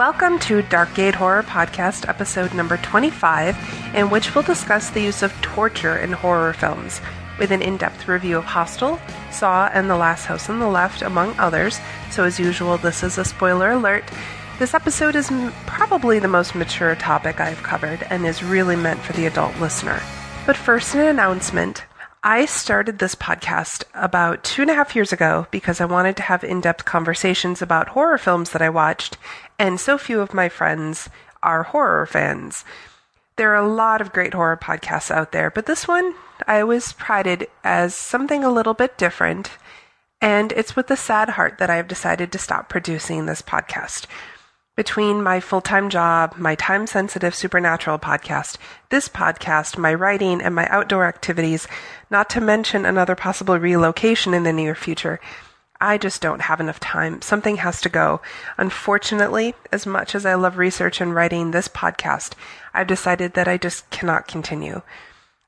Welcome to Dark Gate Horror Podcast, episode number 25, in which we'll discuss the use of torture in horror films, with an in depth review of Hostel, Saw, and The Last House on the Left, among others. So, as usual, this is a spoiler alert. This episode is m- probably the most mature topic I've covered and is really meant for the adult listener. But first, an announcement. I started this podcast about two and a half years ago because I wanted to have in depth conversations about horror films that I watched, and so few of my friends are horror fans. There are a lot of great horror podcasts out there, but this one I always prided as something a little bit different, and it's with a sad heart that I have decided to stop producing this podcast. Between my full time job, my time sensitive supernatural podcast, this podcast, my writing, and my outdoor activities, not to mention another possible relocation in the near future, I just don't have enough time. Something has to go. Unfortunately, as much as I love research and writing this podcast, I've decided that I just cannot continue.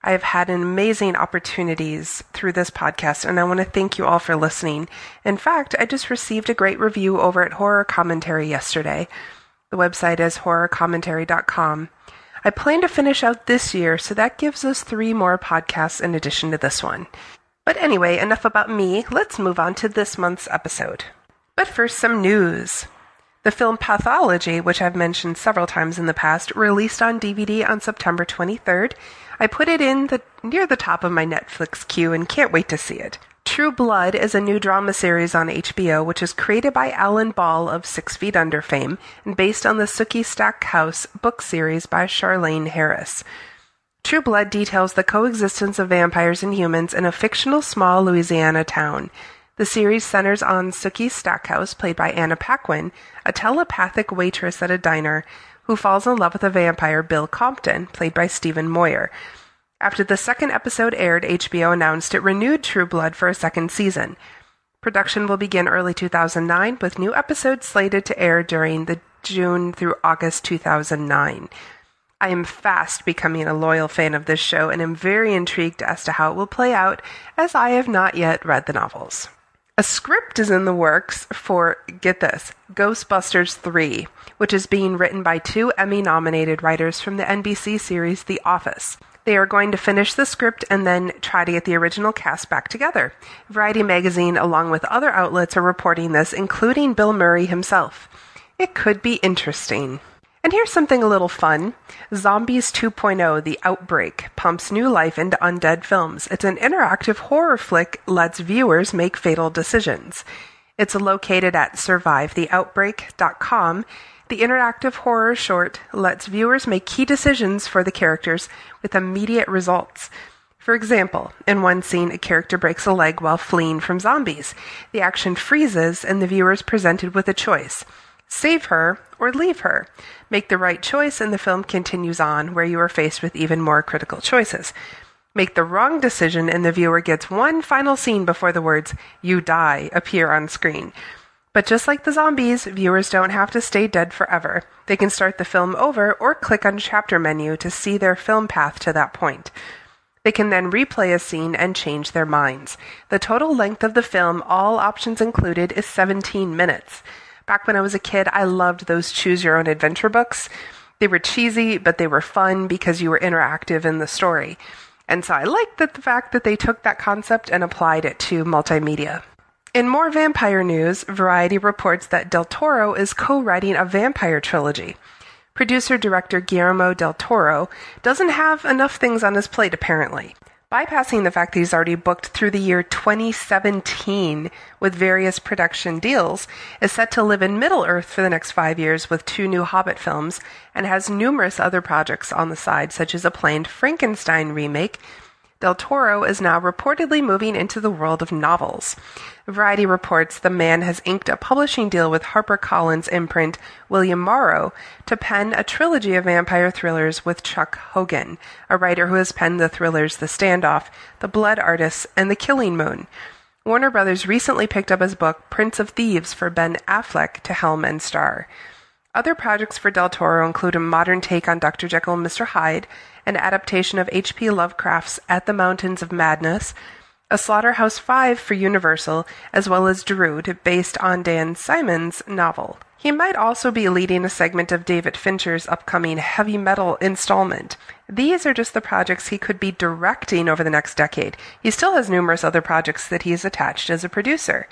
I have had amazing opportunities through this podcast, and I want to thank you all for listening. In fact, I just received a great review over at Horror Commentary yesterday. The website is horrorcommentary.com. I plan to finish out this year, so that gives us three more podcasts in addition to this one. But anyway, enough about me. Let's move on to this month's episode. But first, some news. The film Pathology, which I've mentioned several times in the past, released on DVD on September 23rd I put it in the near the top of my Netflix queue and can't wait to see it. True Blood is a new drama series on HBO which is created by Alan Ball of Six Feet Under fame and based on the Sookie Stackhouse book series by Charlaine Harris. True Blood details the coexistence of vampires and humans in a fictional small Louisiana town. The series centers on Sookie Stackhouse, played by Anna Paquin, a telepathic waitress at a diner who falls in love with a vampire, Bill Compton, played by Stephen Moyer. After the second episode aired, HBO announced it renewed True Blood for a second season. Production will begin early 2009, with new episodes slated to air during the June through August 2009. I am fast becoming a loyal fan of this show and am very intrigued as to how it will play out, as I have not yet read the novels. A script is in the works for, get this, Ghostbusters 3, which is being written by two Emmy nominated writers from the NBC series The Office. They are going to finish the script and then try to get the original cast back together. Variety magazine, along with other outlets, are reporting this, including Bill Murray himself. It could be interesting. And here's something a little fun Zombies 2.0 The Outbreak pumps new life into undead films. It's an interactive horror flick lets viewers make fatal decisions. It's located at survivetheoutbreak.com the interactive horror short lets viewers make key decisions for the characters with immediate results. For example, in one scene, a character breaks a leg while fleeing from zombies. The action freezes, and the viewer is presented with a choice save her or leave her. Make the right choice, and the film continues on, where you are faced with even more critical choices. Make the wrong decision, and the viewer gets one final scene before the words, You die, appear on screen. But just like the zombies, viewers don't have to stay dead forever. They can start the film over or click on chapter menu to see their film path to that point. They can then replay a scene and change their minds. The total length of the film, all options included, is 17 minutes. Back when I was a kid, I loved those choose your own adventure books. They were cheesy, but they were fun because you were interactive in the story. And so I liked that the fact that they took that concept and applied it to multimedia. In more vampire news, Variety reports that Del Toro is co writing a vampire trilogy. Producer director Guillermo del Toro doesn't have enough things on his plate, apparently. Bypassing the fact that he's already booked through the year 2017 with various production deals, is set to live in Middle Earth for the next five years with two new Hobbit films, and has numerous other projects on the side, such as a planned Frankenstein remake Del Toro is now reportedly moving into the world of novels. Variety reports the man has inked a publishing deal with HarperCollins imprint William Morrow to pen a trilogy of vampire thrillers with Chuck Hogan, a writer who has penned the thrillers The Standoff, The Blood Artists, and The Killing Moon. Warner Brothers recently picked up his book Prince of Thieves for Ben Affleck to helm and star. Other projects for Del Toro include a modern take on Dr. Jekyll and Mr. Hyde, an adaptation of H.P. Lovecraft's At the Mountains of Madness, A Slaughterhouse Five for Universal, as well as Drood, based on Dan Simmons' novel. He might also be leading a segment of David Fincher's upcoming heavy metal installment. These are just the projects he could be directing over the next decade. He still has numerous other projects that he is attached as a producer.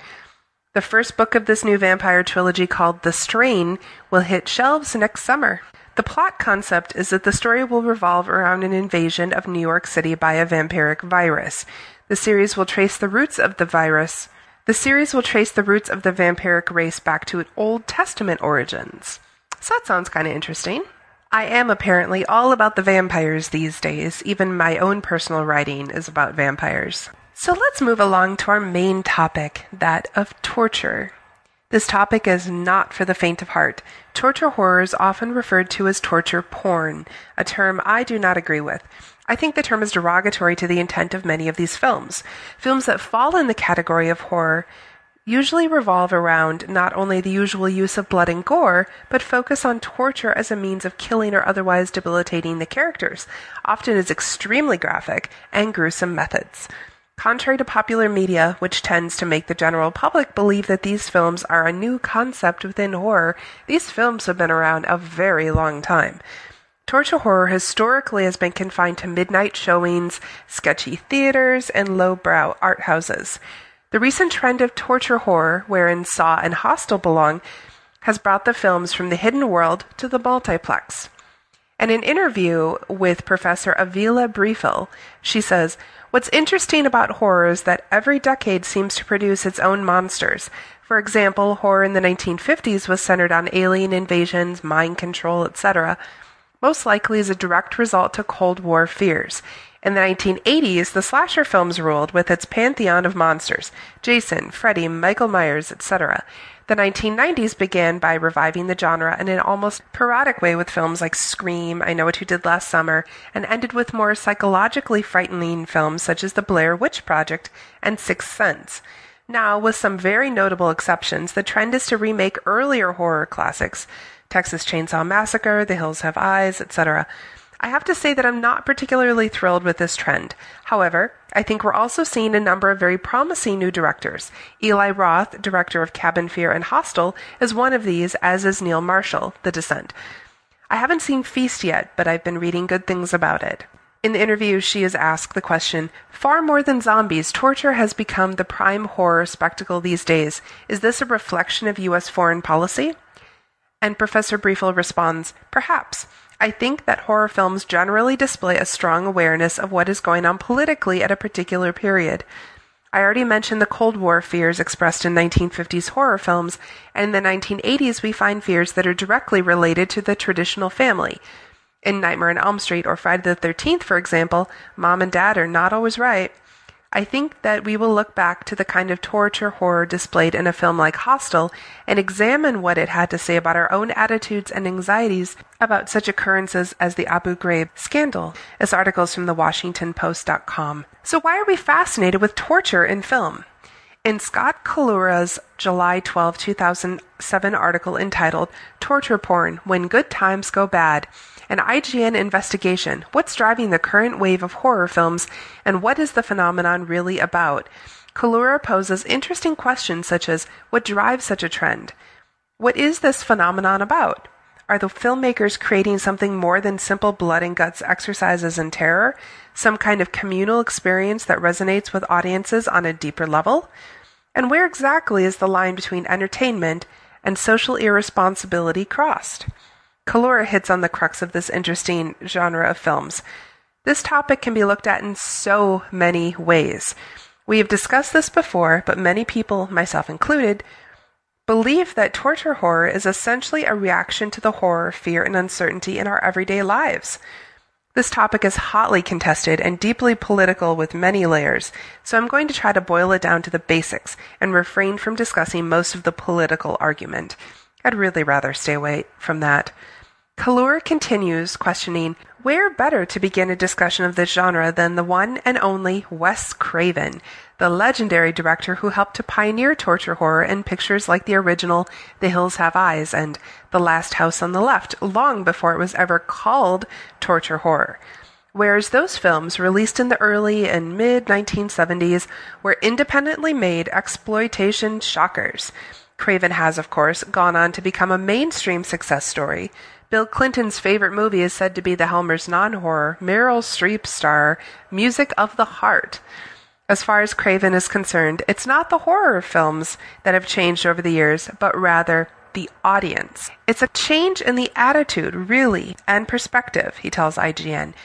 The first book of this new vampire trilogy, called The Strain, will hit shelves next summer. The plot concept is that the story will revolve around an invasion of New York City by a vampiric virus. The series will trace the roots of the virus the series will trace the roots of the vampiric race back to Old Testament origins. So that sounds kind of interesting. I am apparently all about the vampires these days. Even my own personal writing is about vampires. So let's move along to our main topic, that of torture. This topic is not for the faint of heart. Torture horror is often referred to as torture porn, a term I do not agree with. I think the term is derogatory to the intent of many of these films. Films that fall in the category of horror usually revolve around not only the usual use of blood and gore, but focus on torture as a means of killing or otherwise debilitating the characters, often as extremely graphic and gruesome methods. Contrary to popular media, which tends to make the general public believe that these films are a new concept within horror, these films have been around a very long time. Torture horror historically has been confined to midnight showings, sketchy theaters, and lowbrow art houses. The recent trend of torture horror, wherein Saw and Hostel belong, has brought the films from the hidden world to the multiplex. In an interview with Professor Aviva Briefel, she says, What's interesting about horror is that every decade seems to produce its own monsters. For example, horror in the 1950s was centered on alien invasions, mind control, etc., most likely as a direct result to Cold War fears. In the 1980s, the slasher films ruled with its pantheon of monsters Jason, Freddy, Michael Myers, etc. The 1990s began by reviving the genre in an almost parodic way with films like Scream, I Know What You Did Last Summer, and ended with more psychologically frightening films such as The Blair Witch Project and Sixth Sense. Now, with some very notable exceptions, the trend is to remake earlier horror classics, Texas Chainsaw Massacre, The Hills Have Eyes, etc. I have to say that I'm not particularly thrilled with this trend. However, I think we're also seeing a number of very promising new directors. Eli Roth, director of Cabin Fever and Hostel, is one of these, as is Neil Marshall, The Descent. I haven't seen Feast yet, but I've been reading good things about it. In the interview, she is asked the question Far more than zombies, torture has become the prime horror spectacle these days. Is this a reflection of U.S. foreign policy? And Professor Briefel responds, Perhaps. I think that horror films generally display a strong awareness of what is going on politically at a particular period. I already mentioned the Cold War fears expressed in 1950s horror films, and in the 1980s we find fears that are directly related to the traditional family. In Nightmare on Elm Street or Friday the 13th, for example, mom and dad are not always right. I think that we will look back to the kind of torture horror displayed in a film like Hostel and examine what it had to say about our own attitudes and anxieties about such occurrences as the Abu Ghraib scandal, as articles from the WashingtonPost.com. So, why are we fascinated with torture in film? In Scott Collura's July 12, 2007 article entitled Torture Porn When Good Times Go Bad, an IGN investigation What's driving the current wave of horror films, and what is the phenomenon really about? Collura poses interesting questions such as What drives such a trend? What is this phenomenon about? Are the filmmakers creating something more than simple blood and guts exercises in terror? Some kind of communal experience that resonates with audiences on a deeper level? And where exactly is the line between entertainment and social irresponsibility crossed? Collura hits on the crux of this interesting genre of films. This topic can be looked at in so many ways. We have discussed this before, but many people, myself included, believe that torture horror is essentially a reaction to the horror, fear, and uncertainty in our everyday lives. This topic is hotly contested and deeply political with many layers, so I'm going to try to boil it down to the basics and refrain from discussing most of the political argument. I'd really rather stay away from that. Collura continues questioning where better to begin a discussion of this genre than the one and only Wes Craven, the legendary director who helped to pioneer torture horror in pictures like the original The Hills Have Eyes and The Last House on the Left, long before it was ever called torture horror. whereas those films, released in the early and mid 1970s, were independently made exploitation shockers. Craven has, of course, gone on to become a mainstream success story. Bill Clinton's favorite movie is said to be the Helmers non horror, Meryl Streep star Music of the Heart. As far as Craven is concerned, it's not the horror films that have changed over the years, but rather the audience. It's a change in the attitude, really, and perspective, he tells IGN.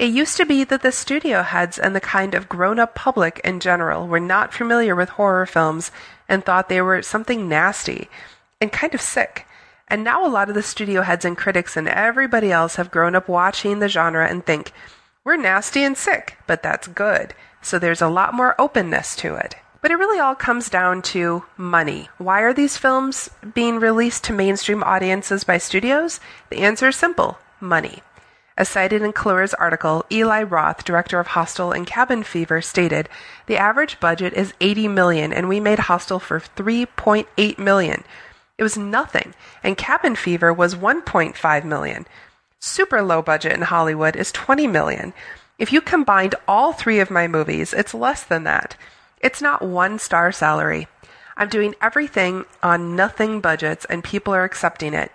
It used to be that the studio heads and the kind of grown up public in general were not familiar with horror films and thought they were something nasty and kind of sick. And now a lot of the studio heads and critics and everybody else have grown up watching the genre and think, we're nasty and sick, but that's good. So there's a lot more openness to it. But it really all comes down to money. Why are these films being released to mainstream audiences by studios? The answer is simple money. As cited in Collura's article, Eli Roth, director of Hostel and Cabin Fever, stated, "The average budget is 80 million and we made Hostel for 3.8 million. It was nothing, and Cabin Fever was 1.5 million. Super low budget in Hollywood is 20 million. If you combined all 3 of my movies, it's less than that. It's not one star salary. I'm doing everything on nothing budgets and people are accepting it.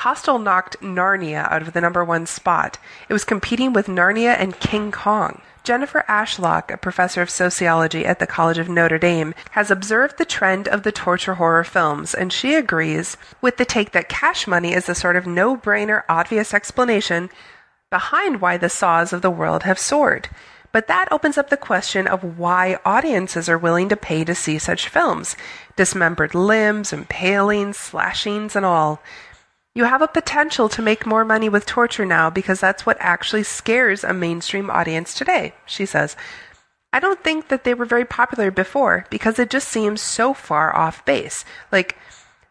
Hostel knocked Narnia out of the number one spot. It was competing with Narnia and King Kong. Jennifer Ashlock, a professor of sociology at the College of Notre Dame, has observed the trend of the torture horror films, and she agrees with the take that cash money is a sort of no brainer, obvious explanation behind why the saws of the world have soared. But that opens up the question of why audiences are willing to pay to see such films dismembered limbs, impalings, slashings, and all. You have a potential to make more money with torture now because that's what actually scares a mainstream audience today, she says. I don't think that they were very popular before because it just seems so far off base. Like,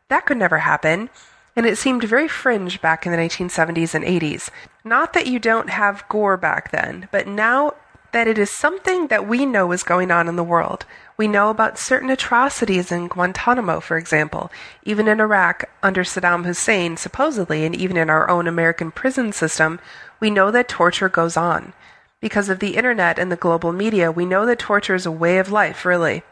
that could never happen. And it seemed very fringe back in the 1970s and 80s. Not that you don't have gore back then, but now that it is something that we know is going on in the world. We know about certain atrocities in Guantanamo, for example. Even in Iraq, under Saddam Hussein, supposedly, and even in our own American prison system, we know that torture goes on. Because of the internet and the global media, we know that torture is a way of life, really.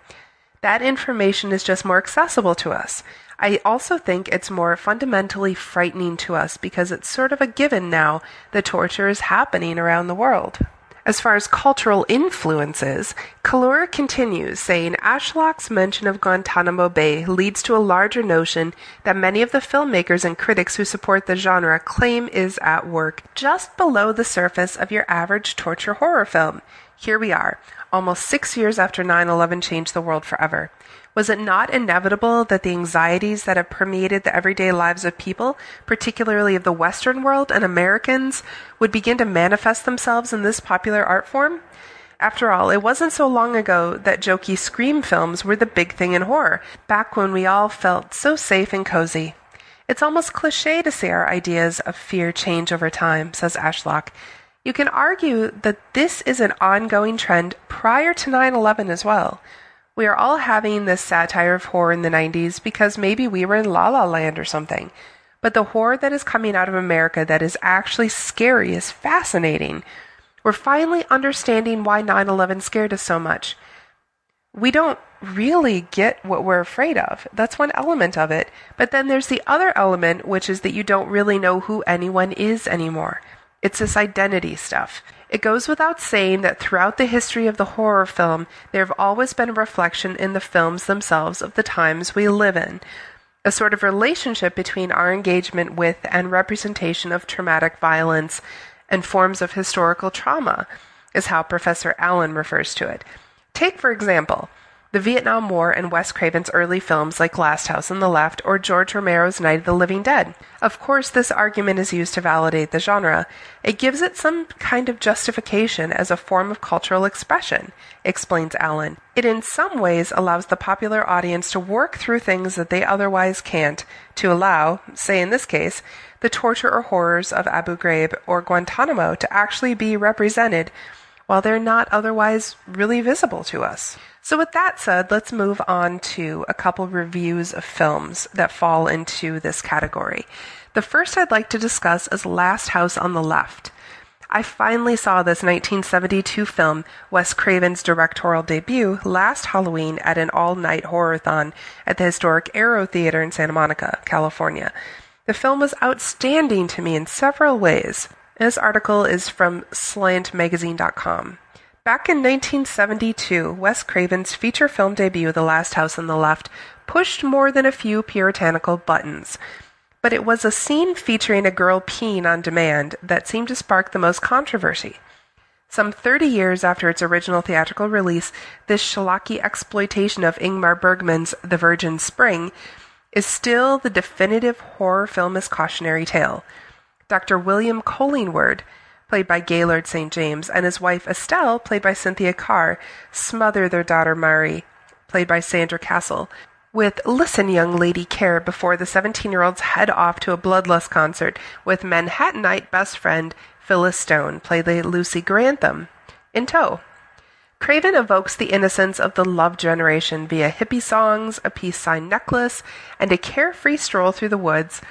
That information is just more accessible to us. I also think it's more fundamentally frightening to us because it's sort of a given now that torture is happening around the world. As far as cultural influences, Collura continues, saying Ashlock's mention of Guantanamo Bay leads to a larger notion that many of the filmmakers and critics who support the genre claim is at work just below the surface of your average torture horror film. Here we are, almost six years after 9 11 changed the world forever. Was it not inevitable that the anxieties that have permeated the everyday lives of people, particularly of the Western world and Americans, would begin to manifest themselves in this popular art form? After all, it wasn't so long ago that jokey scream films were the big thing in horror, back when we all felt so safe and cozy. It's almost cliche to say our ideas of fear change over time, says Ashlock. You can argue that this is an ongoing trend prior to 9 11 as well. We are all having this satire of horror in the 90s because maybe we were in La La Land or something. But the horror that is coming out of America that is actually scary is fascinating. We're finally understanding why 9 11 scared us so much. We don't really get what we're afraid of. That's one element of it. But then there's the other element, which is that you don't really know who anyone is anymore. It's this identity stuff. It goes without saying that throughout the history of the horror film, there have always been a reflection in the films themselves of the times we live in. A sort of relationship between our engagement with and representation of traumatic violence and forms of historical trauma is how Professor Allen refers to it. Take, for example, the Vietnam War and Wes Craven's early films like Last House on the Left or George Romero's Night of the Living Dead. Of course, this argument is used to validate the genre. It gives it some kind of justification as a form of cultural expression, explains Allen. It in some ways allows the popular audience to work through things that they otherwise can't, to allow, say in this case, the torture or horrors of Abu Ghraib or Guantanamo to actually be represented while they're not otherwise really visible to us. So, with that said, let's move on to a couple reviews of films that fall into this category. The first I'd like to discuss is Last House on the Left. I finally saw this 1972 film, Wes Craven's directorial debut, last Halloween at an all night horror-thon at the historic Aero Theater in Santa Monica, California. The film was outstanding to me in several ways. This article is from slantmagazine.com. Back in 1972, Wes Craven's feature film debut, The Last House on the Left, pushed more than a few puritanical buttons. But it was a scene featuring a girl peeing on demand that seemed to spark the most controversy. Some 30 years after its original theatrical release, this schlocky exploitation of Ingmar Bergman's The Virgin Spring is still the definitive horror film's cautionary tale. Dr. William Collingwood, played by Gaylord St. James, and his wife Estelle, played by Cynthia Carr, smother their daughter Mary, played by Sandra Cassel, with Listen Young Lady Care before the 17 year olds head off to a Bloodlust concert with Manhattanite best friend Phyllis Stone, played by Lucy Grantham, in tow. Craven evokes the innocence of the love generation via hippie songs, a peace sign necklace, and a carefree stroll through the woods.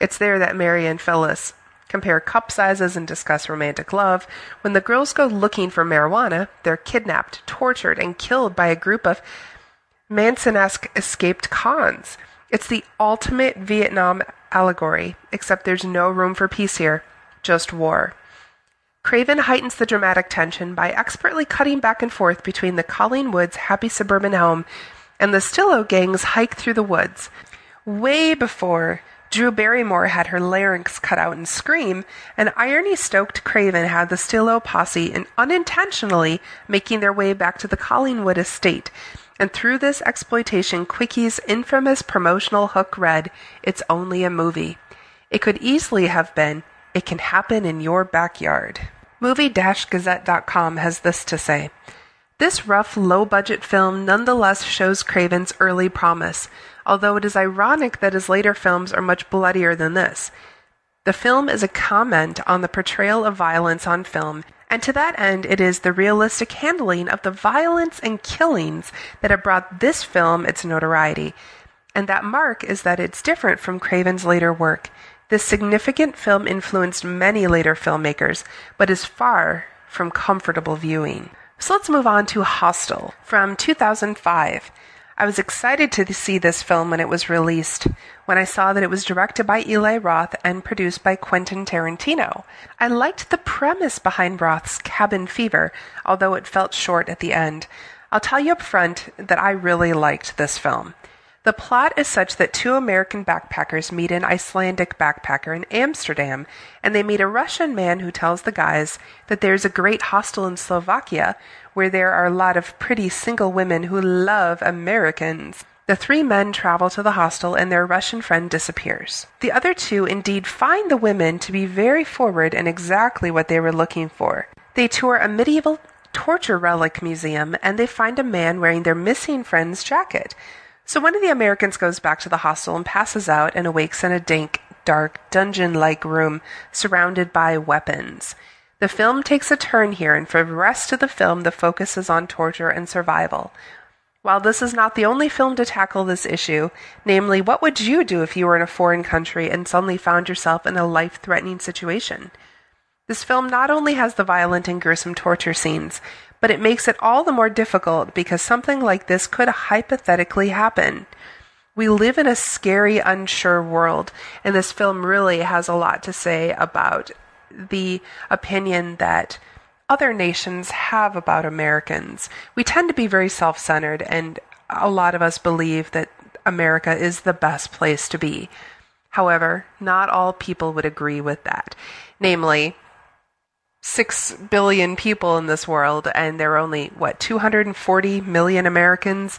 It's there that Mary and Phyllis compare cup sizes and discuss romantic love. When the girls go looking for marijuana, they're kidnapped, tortured, and killed by a group of Manson-esque escaped cons. It's the ultimate Vietnam allegory, except there's no room for peace here, just war. Craven heightens the dramatic tension by expertly cutting back and forth between the Collingwoods' happy suburban home and the Stillo gang's hike through the woods. Way before Drew Barrymore had her larynx cut out in Scream, and irony stoked Craven had the Stillo posse unintentionally making their way back to the Collingwood estate and through this exploitation, Quickie's infamous promotional hook read, It's only a movie. It could easily have been, It can happen in your backyard. Movie-Gazette.com has this to say. This rough, low-budget film nonetheless shows Craven's early promise, although it is ironic that his later films are much bloodier than this. The film is a comment on the portrayal of violence on film and to that end, it is the realistic handling of the violence and killings that have brought this film its notoriety. And that mark is that it's different from Craven's later work. This significant film influenced many later filmmakers, but is far from comfortable viewing. So let's move on to Hostel from 2005. I was excited to see this film when it was released, when I saw that it was directed by Eli Roth and produced by Quentin Tarantino. I liked the premise behind Roth's Cabin Fever, although it felt short at the end. I'll tell you up front that I really liked this film. The plot is such that two American backpackers meet an Icelandic backpacker in Amsterdam, and they meet a Russian man who tells the guys that there's a great hostel in Slovakia where there are a lot of pretty single women who love Americans. The three men travel to the hostel and their Russian friend disappears. The other two indeed find the women to be very forward and exactly what they were looking for. They tour a medieval torture relic museum and they find a man wearing their missing friend's jacket. So one of the Americans goes back to the hostel and passes out and awakes in a dank, dark, dungeon like room surrounded by weapons. The film takes a turn here, and for the rest of the film, the focus is on torture and survival. While this is not the only film to tackle this issue, namely, what would you do if you were in a foreign country and suddenly found yourself in a life threatening situation? This film not only has the violent and gruesome torture scenes, but it makes it all the more difficult because something like this could hypothetically happen. We live in a scary, unsure world, and this film really has a lot to say about the opinion that other nations have about Americans. We tend to be very self centered, and a lot of us believe that America is the best place to be. However, not all people would agree with that. Namely, 6 billion people in this world, and there are only, what, 240 million Americans?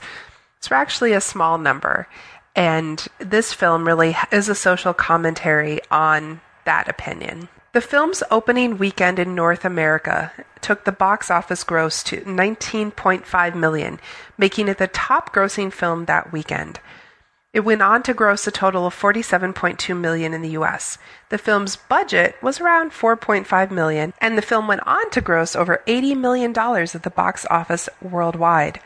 It's actually a small number. And this film really is a social commentary on that opinion. The film's opening weekend in North America took the box office gross to 19.5 million, making it the top grossing film that weekend. It went on to gross a total of 47.2 million in the US. The film's budget was around 4.5 million, and the film went on to gross over 80 million dollars at the box office worldwide.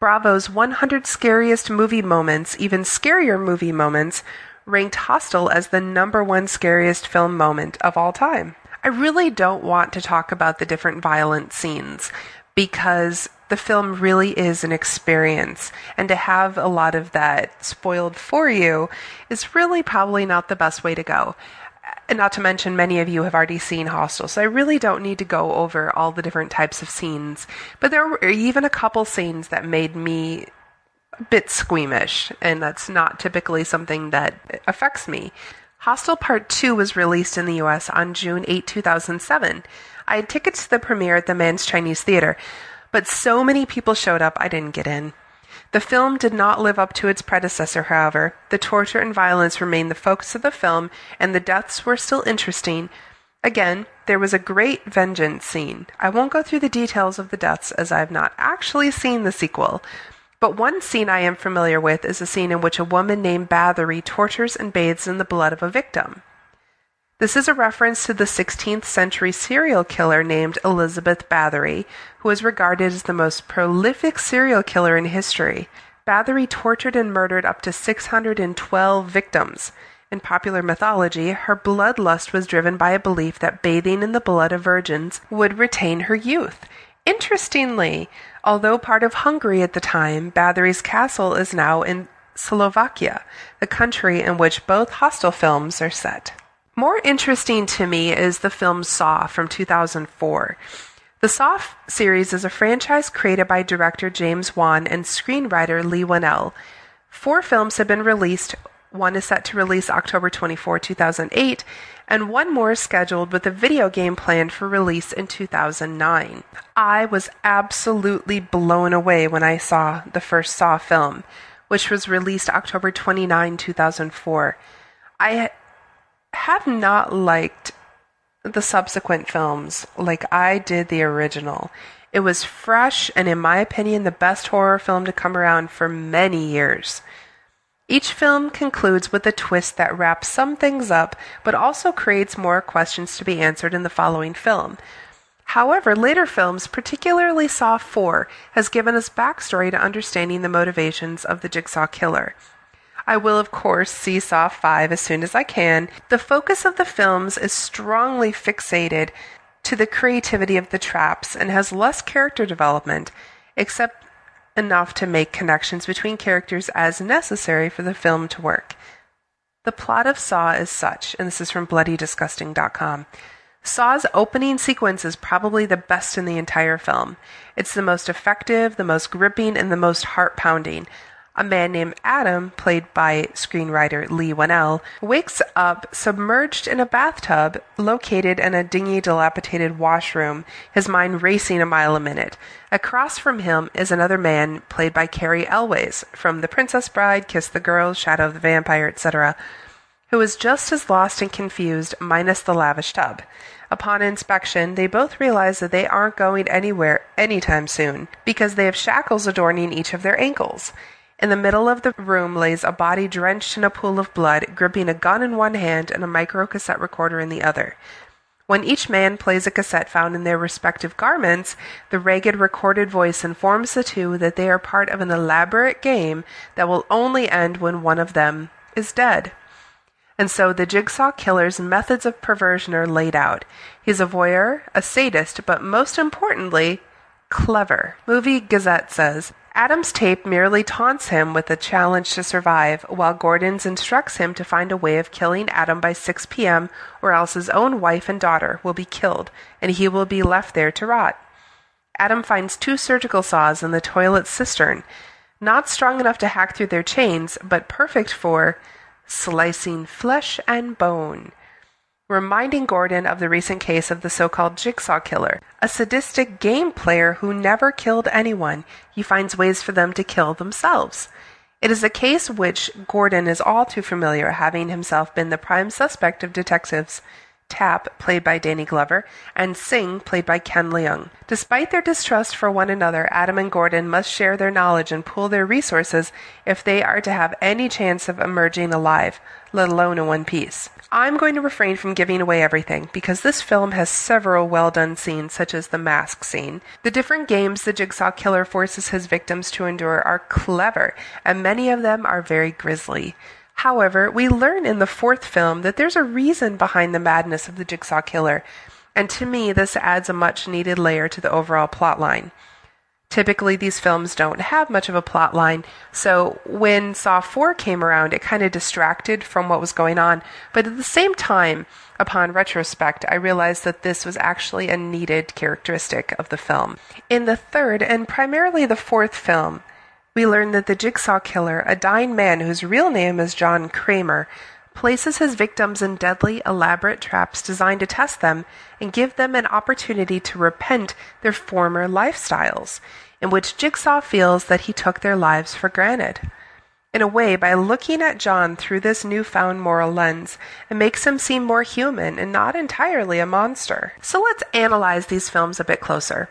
Bravo's 100 scariest movie moments, even scarier movie moments, ranked Hostel as the number one scariest film moment of all time. I really don't want to talk about the different violent scenes because the film really is an experience. And to have a lot of that spoiled for you is really probably not the best way to go. And not to mention, many of you have already seen Hostel, so I really don't need to go over all the different types of scenes. But there were even a couple scenes that made me a bit squeamish, and that's not typically something that affects me. Hostel Part 2 was released in the US on June 8, 2007. I had tickets to the premiere at the Mann's Chinese Theater, but so many people showed up I didn't get in. The film did not live up to its predecessor, however. The torture and violence remained the focus of the film, and the deaths were still interesting. Again, there was a great vengeance scene. I won't go through the details of the deaths as I have not actually seen the sequel. But one scene I am familiar with is a scene in which a woman named Bathory tortures and bathes in the blood of a victim. This is a reference to the 16th century serial killer named Elizabeth Bathory, who is regarded as the most prolific serial killer in history. Bathory tortured and murdered up to 612 victims. In popular mythology, her bloodlust was driven by a belief that bathing in the blood of virgins would retain her youth. Interestingly, although part of Hungary at the time, Bathory's castle is now in Slovakia, the country in which both Hostel films are set. More interesting to me is the film Saw from 2004. The Saw series is a franchise created by director James Wan and screenwriter Leigh Whannell. Four films have been released. One is set to release October 24, 2008, and one more is scheduled with a video game planned for release in 2009. I was absolutely blown away when I saw the first Saw film, which was released October 29, 2004. I have not liked the subsequent films like I did the original. It was fresh and, in my opinion, the best horror film to come around for many years. Each film concludes with a twist that wraps some things up, but also creates more questions to be answered in the following film. However, later films, particularly Saw 4, has given us backstory to understanding the motivations of the Jigsaw Killer. I will, of course, see Saw 5 as soon as I can. The focus of the films is strongly fixated to the creativity of the traps and has less character development, except enough to make connections between characters as necessary for the film to work. The plot of Saw is such, and this is from BloodyDisgusting.com. Saw's opening sequence is probably the best in the entire film. It's the most effective, the most gripping, and the most heart pounding a man named Adam, played by screenwriter Leigh Whannell, wakes up submerged in a bathtub located in a dingy, dilapidated washroom, his mind racing a mile a minute. Across from him is another man, played by Cary Elwes, from The Princess Bride, Kiss the Girl, Shadow of the Vampire, etc., who is just as lost and confused, minus the lavish tub. Upon inspection, they both realize that they aren't going anywhere anytime soon, because they have shackles adorning each of their ankles. In the middle of the room lays a body drenched in a pool of blood, gripping a gun in one hand and a micro cassette recorder in the other. When each man plays a cassette found in their respective garments, the ragged recorded voice informs the two that they are part of an elaborate game that will only end when one of them is dead. And so the jigsaw killer's methods of perversion are laid out. He's a voyeur, a sadist, but most importantly, clever. Movie Gazette says Adam's tape merely taunts him with a challenge to survive, while Gordon's instructs him to find a way of killing Adam by 6 p.m., or else his own wife and daughter will be killed, and he will be left there to rot. Adam finds two surgical saws in the toilet cistern, not strong enough to hack through their chains, but perfect for slicing flesh and bone reminding Gordon of the recent case of the so-called Jigsaw Killer, a sadistic game player who never killed anyone. He finds ways for them to kill themselves. It is a case which Gordon is all too familiar, having himself been the prime suspect of detectives Tapp, played by Danny Glover, and Sing, played by Ken Leung. Despite their distrust for one another, Adam and Gordon must share their knowledge and pool their resources if they are to have any chance of emerging alive, let alone in one piece. I'm going to refrain from giving away everything because this film has several well done scenes, such as the mask scene. The different games the Jigsaw Killer forces his victims to endure are clever, and many of them are very grisly. However, we learn in the fourth film that there's a reason behind the madness of the Jigsaw Killer, and to me, this adds a much needed layer to the overall plot line. Typically, these films don't have much of a plot line, so when Saw 4 came around, it kind of distracted from what was going on. But at the same time, upon retrospect, I realized that this was actually a needed characteristic of the film. In the third, and primarily the fourth film, we learn that the Jigsaw Killer, a dying man whose real name is John Kramer, places his victims in deadly, elaborate traps designed to test them and give them an opportunity to repent their former lifestyles, in which Jigsaw feels that he took their lives for granted. In a way, by looking at John through this newfound moral lens, it makes him seem more human and not entirely a monster. So let's analyze these films a bit closer.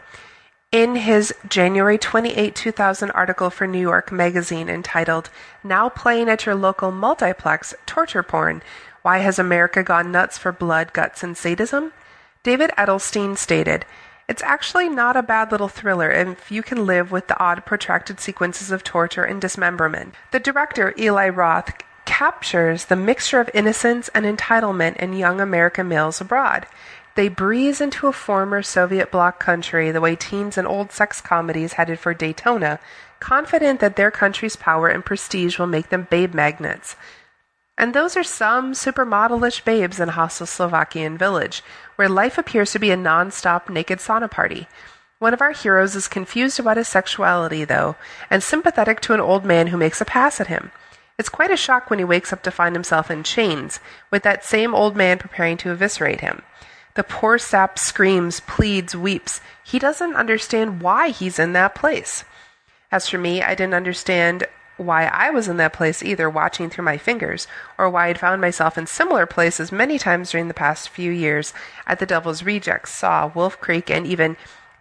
In his January 28, 2000 article for New York Magazine entitled, Now Playing at Your Local Multiplex Torture Porn Why Has America Gone Nuts for Blood, Guts, and Sadism? David Edelstein stated, It's actually not a bad little thriller if you can live with the odd protracted sequences of torture and dismemberment. The director, Eli Roth, captures the mixture of innocence and entitlement in young American males abroad. They breeze into a former Soviet bloc country the way teens in old sex comedies headed for Daytona, confident that their country's power and prestige will make them babe magnets. And those are some supermodelish babes in a hostile Slovakian village, where life appears to be a non-stop naked sauna party. One of our heroes is confused about his sexuality, though, and sympathetic to an old man who makes a pass at him. It's quite a shock when he wakes up to find himself in chains, with that same old man preparing to eviscerate him. The poor sap screams, pleads, weeps. He doesn't understand why he's in that place. As for me, I didn't understand why I was in that place either, watching through my fingers, or why I'd found myself in similar places many times during the past few years at the Devil's Rejects, Saw, Wolf Creek, and even,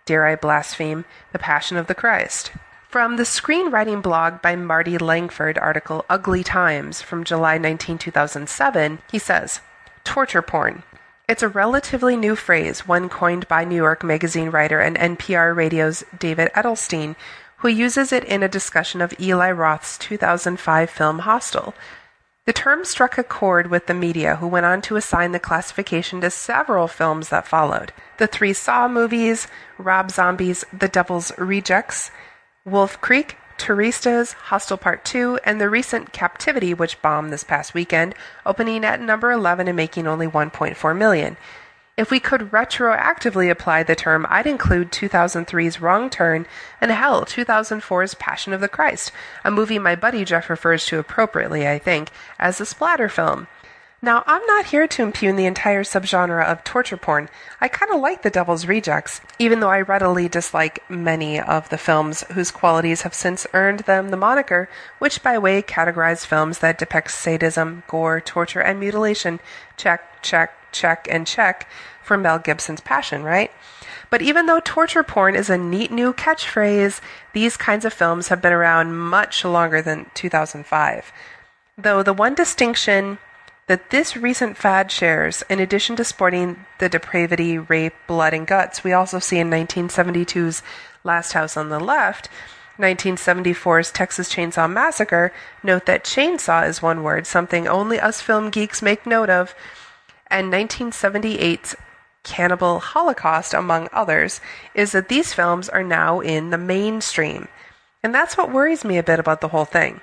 dare I blaspheme, The Passion of the Christ. From the screenwriting blog by Marty Langford article Ugly Times from July 19, 2007, he says, Torture porn. It's a relatively new phrase, one coined by New York Magazine writer and NPR Radio's David Edelstein, who uses it in a discussion of Eli Roth's 2005 film Hostel. The term struck a chord with the media, who went on to assign the classification to several films that followed the three Saw movies, Rob Zombie's The Devil's Rejects, Wolf Creek, Turistas, Hostel Part 2, and the recent Captivity, which bombed this past weekend, opening at number 11 and making only 1.4 million. If we could retroactively apply the term, I'd include 2003's Wrong Turn and hell, 2004's Passion of the Christ, a movie my buddy Jeff refers to appropriately, I think, as a splatter film. Now, I'm not here to impugn the entire subgenre of torture porn. I kind of like The Devil's Rejects, even though I readily dislike many of the films whose qualities have since earned them the moniker, which by way categorize films that depict sadism, gore, torture, and mutilation. Check, check, check, and check for Mel Gibson's passion, right? But even though torture porn is a neat new catchphrase, these kinds of films have been around much longer than 2005. Though the one distinction that this recent fad shares, in addition to sporting the depravity, rape, blood, and guts we also see in 1972's Last House on the Left, 1974's Texas Chainsaw Massacre, note that chainsaw is one word, something only us film geeks make note of, and 1978's Cannibal Holocaust, among others, is that these films are now in the mainstream. And that's what worries me a bit about the whole thing.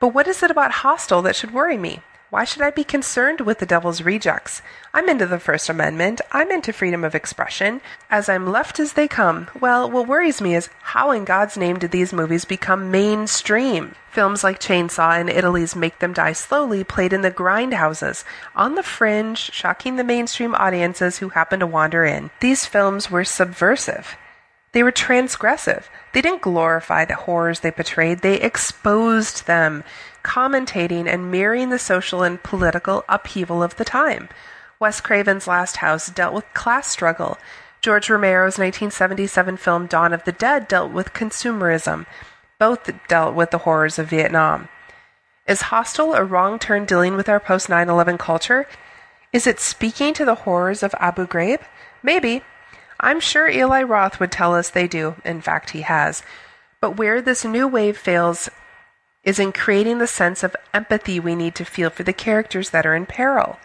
But what is it about Hostel that should worry me? Why should I be concerned with the devil's rejects? I'm into the First Amendment. I'm into freedom of expression. As I'm left as they come, well, what worries me is how in God's name did these movies become mainstream? Films like Chainsaw and Italy's Make Them Die Slowly played in the grindhouses, on the fringe, shocking the mainstream audiences who happened to wander in. These films were subversive. They were transgressive. They didn't glorify the horrors they portrayed, they exposed them commentating and mirroring the social and political upheaval of the time. Wes Craven's Last House dealt with class struggle. George Romero's 1977 film Dawn of the Dead dealt with consumerism. Both dealt with the horrors of Vietnam. Is Hostel a wrong turn dealing with our post 9 11 culture? Is it speaking to the horrors of Abu Ghraib? Maybe. I'm sure Eli Roth would tell us they do. In fact, he has. But where this new wave fails is in creating the sense of empathy we need to feel for the characters that are in peril.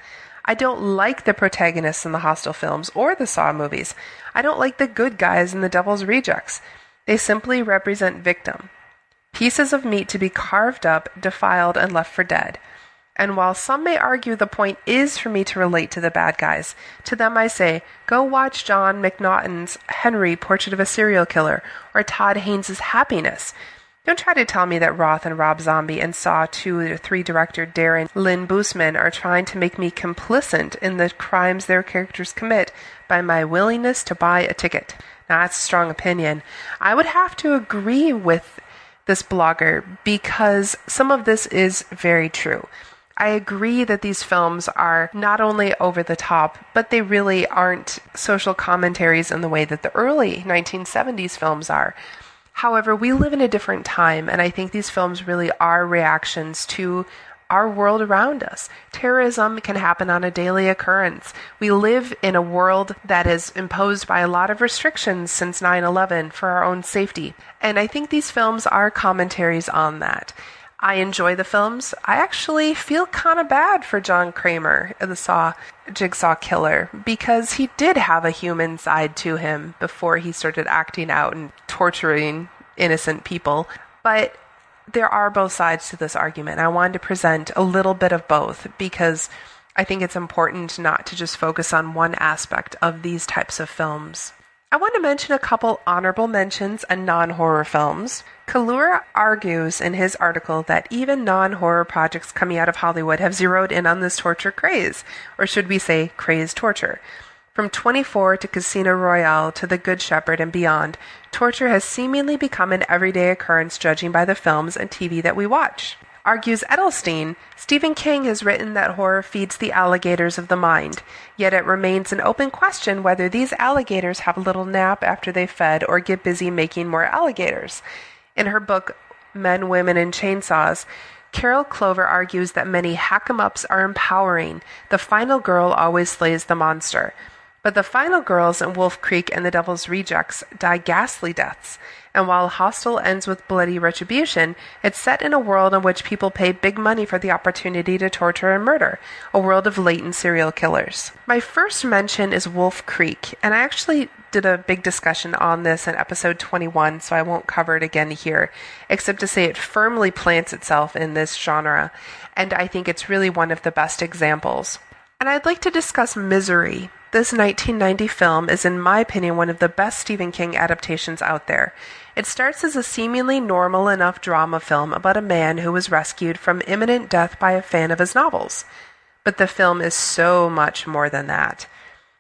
I don't like the protagonists in the Hostel films or the Saw movies. I don't like the good guys in the Devil's Rejects. They simply represent victim. Pieces of meat to be carved up, defiled, and left for dead. And while some may argue the point is for me to relate to the bad guys, to them I say, go watch John McNaughton's Henry Portrait of a Serial Killer or Todd Haynes' Happiness. Don't try to tell me that Roth and Rob Zombie and Saw 2 or 3 director Darren Lynn Bousman are trying to make me complicit in the crimes their characters commit by my willingness to buy a ticket. Now, that's a strong opinion. I would have to agree with this blogger because some of this is very true. I agree that these films are not only over the top, but they really aren't social commentaries in the way that the early 1970s films are. However, we live in a different time, and I think these films really are reactions to our world around us. Terrorism can happen on a daily occurrence. We live in a world that is imposed by a lot of restrictions since 9 11 for our own safety. And I think these films are commentaries on that. I enjoy the films. I actually feel kind of bad for John Kramer, the Saw Jigsaw Killer, because he did have a human side to him before he started acting out and torturing innocent people. But there are both sides to this argument. I wanted to present a little bit of both because I think it's important not to just focus on one aspect of these types of films. I want to mention a couple honorable mentions and non horror films. Collura argues in his article that even non horror projects coming out of Hollywood have zeroed in on this torture craze, or should we say, craze torture. From 24 to Casino Royale to The Good Shepherd and beyond, torture has seemingly become an everyday occurrence judging by the films and TV that we watch. Argues Edelstein, Stephen King has written that horror feeds the alligators of the mind, yet it remains an open question whether these alligators have a little nap after they've fed or get busy making more alligators. In her book, Men, Women, and Chainsaws, Carol Clover argues that many hack 'em ups are empowering. The final girl always slays the monster. But the final girls in Wolf Creek and the Devil's Rejects die ghastly deaths and while Hostel ends with bloody retribution, it's set in a world in which people pay big money for the opportunity to torture and murder, a world of latent serial killers. My first mention is Wolf Creek, and I actually did a big discussion on this in episode 21, so I won't cover it again here, except to say it firmly plants itself in this genre, and I think it's really one of the best examples. And I'd like to discuss Misery, this 1990 film is, in my opinion, one of the best Stephen King adaptations out there. It starts as a seemingly normal enough drama film about a man who was rescued from imminent death by a fan of his novels. But the film is so much more than that.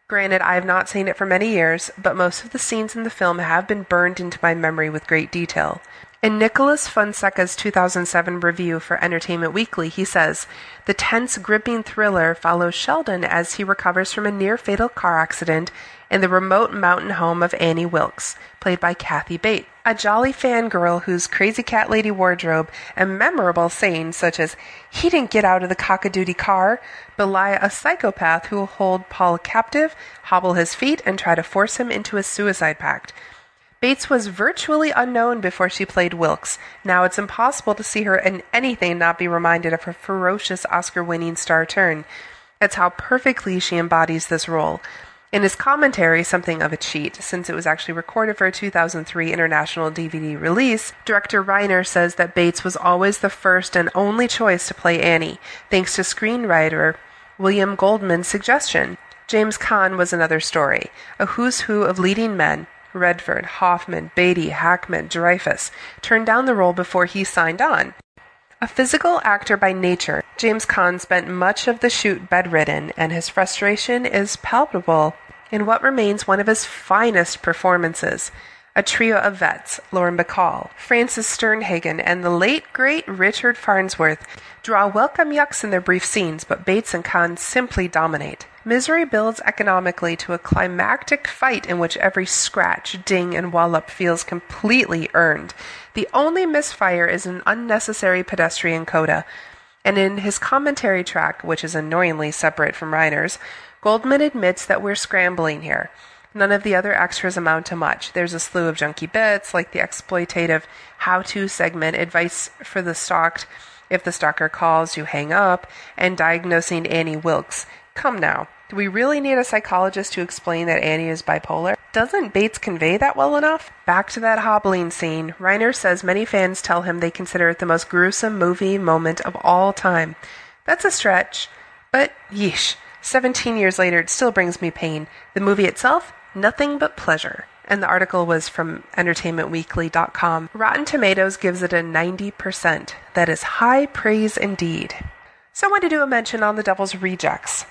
Granted, I have not seen it for many years, but most of the scenes in the film have been burned into my memory with great detail. In Nicholas Fonseca's 2007 review for Entertainment Weekly, he says, The tense, gripping thriller follows Sheldon as he recovers from a near fatal car accident in the remote mountain home of Annie Wilkes, played by Kathy Bates, a jolly fangirl whose crazy cat lady wardrobe and memorable sayings such as, he didn't get out of the cockadoodie car, belie a psychopath who will hold Paul captive, hobble his feet, and try to force him into a suicide pact. Bates was virtually unknown before she played Wilkes. Now it's impossible to see her in anything not be reminded of her ferocious Oscar winning star turn. That's how perfectly she embodies this role. In his commentary, something of a cheat, since it was actually recorded for a 2003 international DVD release, director Reiner says that Bates was always the first and only choice to play Annie, thanks to screenwriter William Goldman's suggestion. James Caan was another story, a who's who of leading men, Redford, Hoffman, Beatty, Hackman, Dreyfuss turned down the role before he signed on. A physical actor by nature, James Caan spent much of the shoot bedridden, and his frustration is palpable in what remains one of his finest performances. A trio of vets, Lauren Bacall, Frances Sternhagen, and the late great Richard Farnsworth, draw welcome yucks in their brief scenes, but Bates and Caan simply dominate. Misery builds economically to a climactic fight in which every scratch, ding, and wallop feels completely earned. The only misfire is an unnecessary pedestrian coda. And in his commentary track, which is annoyingly separate from Reiner's, Goldman admits that we're scrambling here. None of the other extras amount to much. There's a slew of junky bits, like the exploitative how to segment, advice for the stalked if the stalker calls, you hang up, and diagnosing Annie Wilkes. Come now. Do we really need a psychologist to explain that Annie is bipolar? Doesn't Bates convey that well enough? Back to that hobbling scene. Reiner says many fans tell him they consider it the most gruesome movie moment of all time. That's a stretch, but yeesh. 17 years later, it still brings me pain. The movie itself, nothing but pleasure. And the article was from entertainmentweekly.com. Rotten Tomatoes gives it a 90%. That is high praise indeed. So I want to do a mention on The Devil's Rejects.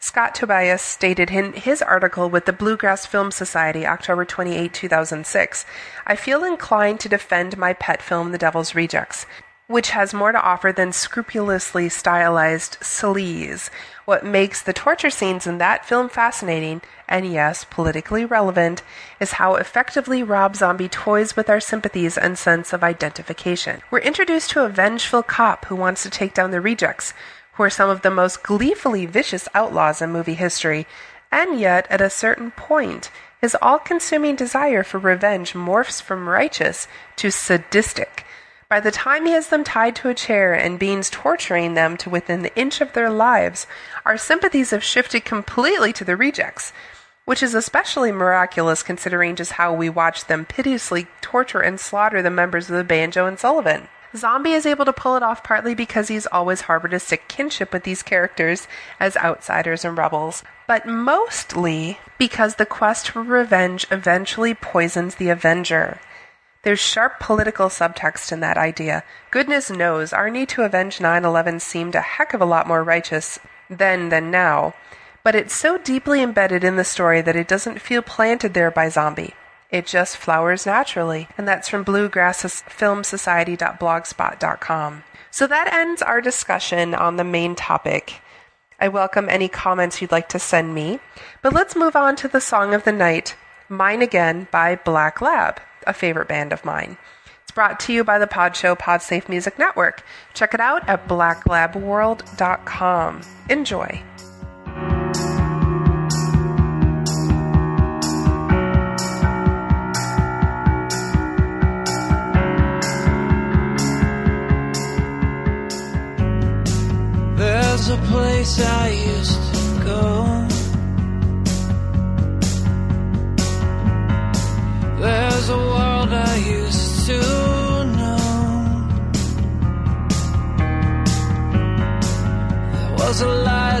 Scott Tobias stated in his article with the Bluegrass Film Society, October 28, 2006, I feel inclined to defend my pet film, The Devil's Rejects, which has more to offer than scrupulously stylized sleaze. What makes the torture scenes in that film fascinating, and yes, politically relevant, is how effectively Rob Zombie toys with our sympathies and sense of identification. We're introduced to a vengeful cop who wants to take down the rejects, who are some of the most gleefully vicious outlaws in movie history, and yet, at a certain point, his all consuming desire for revenge morphs from righteous to sadistic. By the time he has them tied to a chair and beings torturing them to within the inch of their lives, our sympathies have shifted completely to the rejects, which is especially miraculous considering just how we watch them pitilessly torture and slaughter the members of the Banjo and Sullivan. Zombie is able to pull it off partly because he's always harbored a sick kinship with these characters as outsiders and rebels, but mostly because the quest for revenge eventually poisons the Avenger. There's sharp political subtext in that idea. Goodness knows our need to avenge 9 11 seemed a heck of a lot more righteous then than now, but it's so deeply embedded in the story that it doesn't feel planted there by Zombie. It just flowers naturally, and that's from bluegrassfilmsociety.blogspot.com. So that ends our discussion on the main topic. I welcome any comments you'd like to send me, but let's move on to the song of the night, Mine Again by Black Lab, a favorite band of mine. It's brought to you by the Pod Show Podsafe Music Network. Check it out at blacklabworld.com. Enjoy. There's a place I used to go. Was a light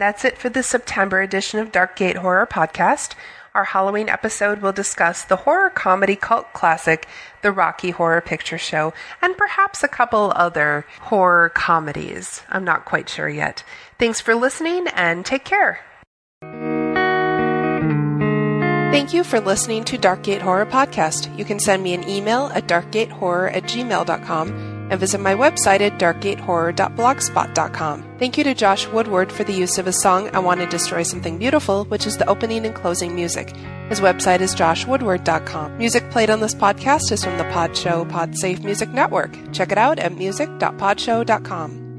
And that's it for the September edition of Dark Gate Horror Podcast. Our Halloween episode will discuss the horror comedy cult classic, The Rocky Horror Picture Show, and perhaps a couple other horror comedies. I'm not quite sure yet. Thanks for listening and take care. Thank you for listening to Darkgate Horror Podcast. You can send me an email at darkgatehorror at gmail.com and visit my website at darkgatehorror.blogspot.com. Thank you to Josh Woodward for the use of his song I Want to Destroy Something Beautiful, which is the opening and closing music. His website is joshwoodward.com. Music played on this podcast is from the Pod Show Music Network. Check it out at music.podshow.com.